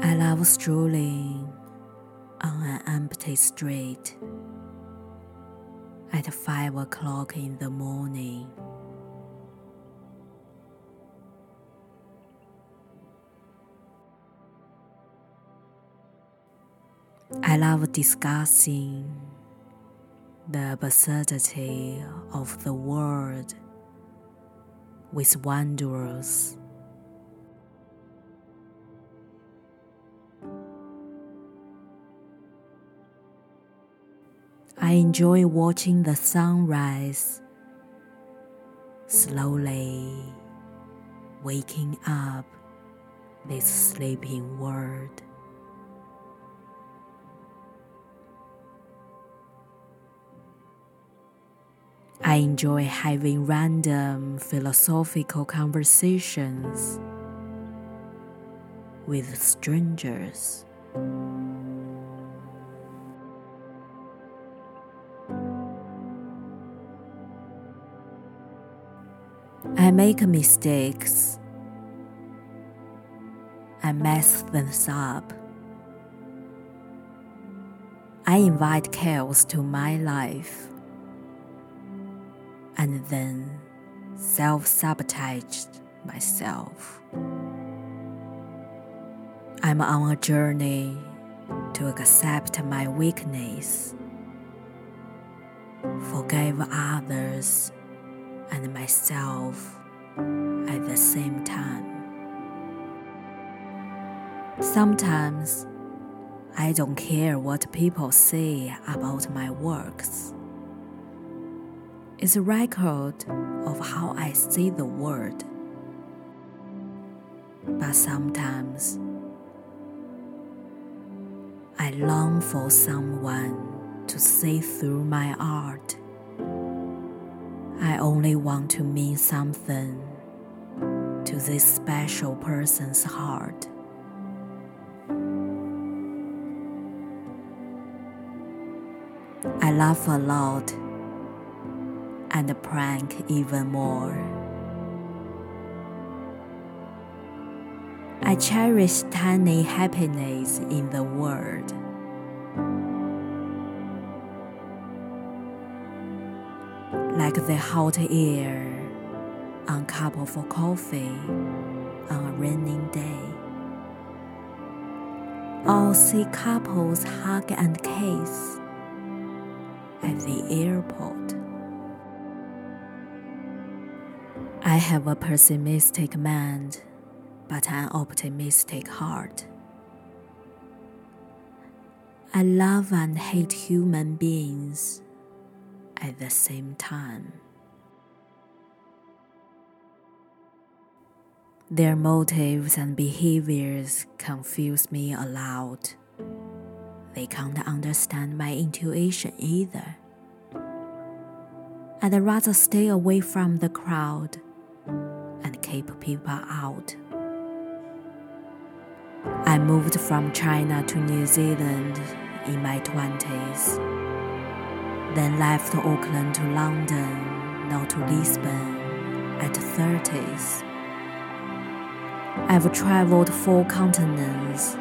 I love strolling on an empty street at five o'clock in the morning. I love discussing the absurdity of the world with wanderers. I enjoy watching the sunrise, slowly waking up this sleeping world. I enjoy having random philosophical conversations with strangers. I make mistakes. I mess things up. I invite chaos to my life and then self sabotaged myself. I'm on a journey to accept my weakness, forgive others and myself at the same time. Sometimes I don't care what people say about my works. It's a record of how I see the world. But sometimes I long for someone to see through my art. I only want to mean something to this special person's heart. I laugh a lot and prank even more. I cherish tiny happiness in the world. Like the hot air on cup of coffee on a raining day. Or see couples hug and kiss at the airport. I have a pessimistic mind, but an optimistic heart. I love and hate human beings at the same time. Their motives and behaviors confuse me a lot. They can't understand my intuition either. I'd rather stay away from the crowd and keep people out. I moved from China to New Zealand in my 20s, then left Auckland to London, now to Lisbon at 30s. I've traveled four continents,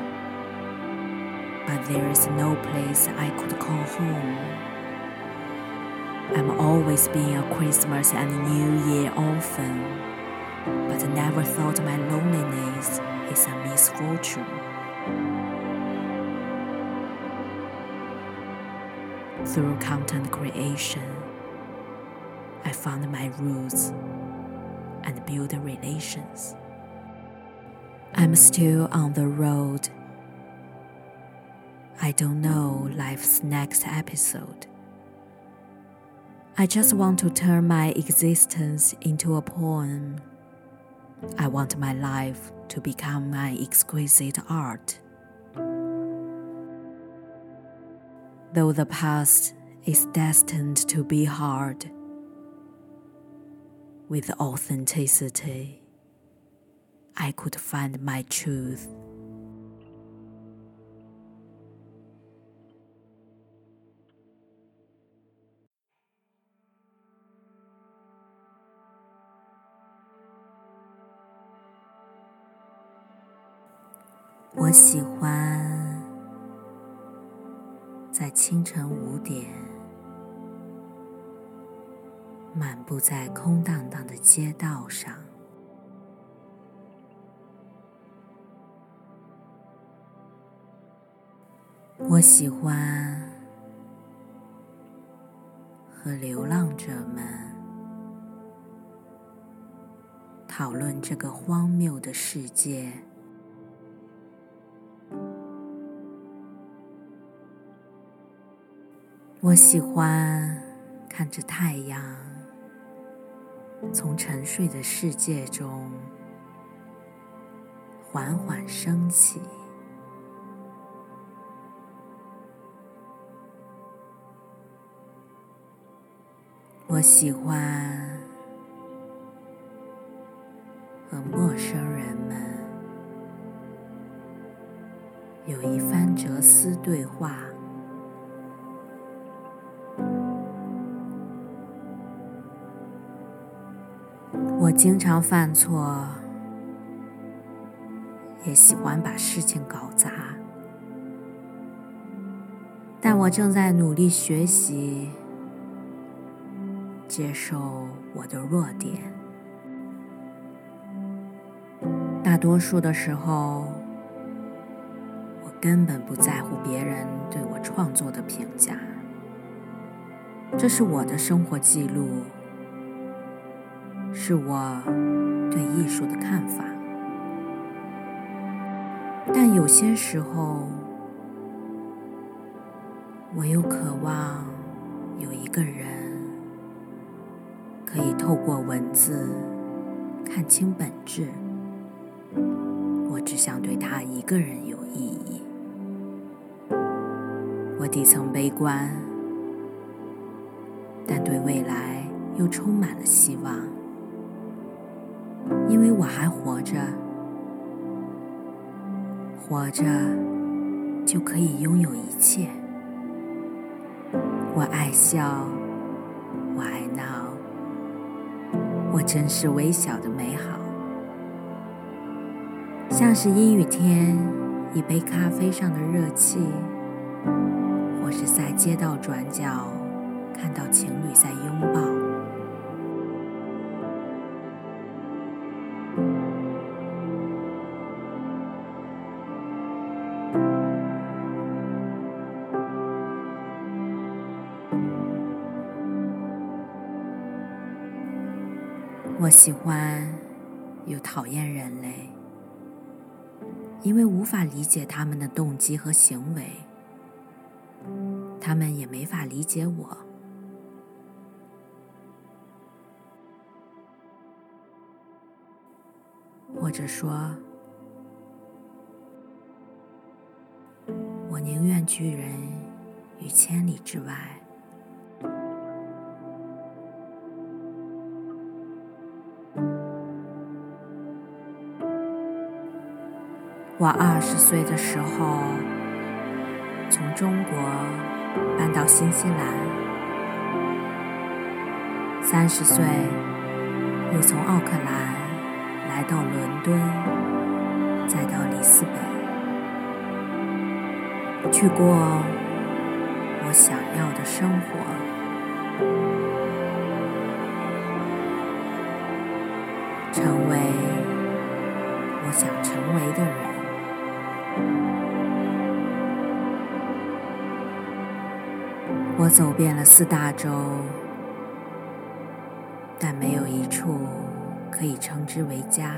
but there is no place I could call home. I'm always being a Christmas and New Year orphan, but never thought my loneliness is a misfortune. Through content creation, I found my roots and built relations. I'm still on the road. I don't know life's next episode. I just want to turn my existence into a poem. I want my life to become my exquisite art. Though the past is destined to be hard, with authenticity, I could find my truth. 我喜欢在 清晨五点漫步在空荡荡的街道上。我喜欢和流浪者们讨论这个荒谬的世界。我喜欢看着太阳从沉睡的世界中缓缓升起。我喜欢和陌生人们有一番哲思对话。我经常犯错，也喜欢把事情搞砸，但我正在努力学习。接受我的弱点。大多数的时候，我根本不在乎别人对我创作的评价。这是我的生活记录，是我对艺术的看法。但有些时候，我又渴望有一个人。可以透过文字看清本质。我只想对他一个人有意义。我底层悲观，但对未来又充满了希望，因为我还活着，活着就可以拥有一切。我爱笑，我爱闹。我真是微小的美好，像是阴雨天一杯咖啡上的热气，或是在街道转角看到情侣在拥抱。我喜欢又讨厌人类，因为无法理解他们的动机和行为，他们也没法理解我。或者说，我宁愿拒人于千里之外。我二十岁的时候，从中国搬到新西兰；三十岁，又从奥克兰来到伦敦，再到里斯本，去过我想要的生活，我走遍了四大洲，但没有一处可以称之为家，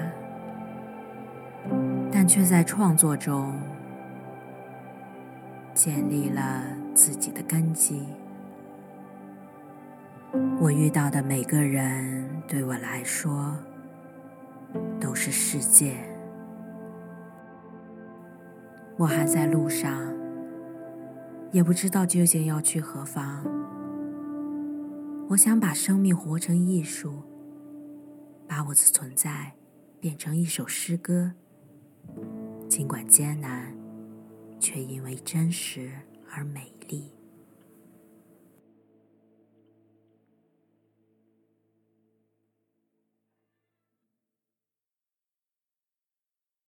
但却在创作中建立了自己的根基。我遇到的每个人，对我来说都是世界。我还在路上，也不知道究竟要去何方。我想把生命活成艺术，把我的存在变成一首诗歌。尽管艰难，却因为真实而美丽。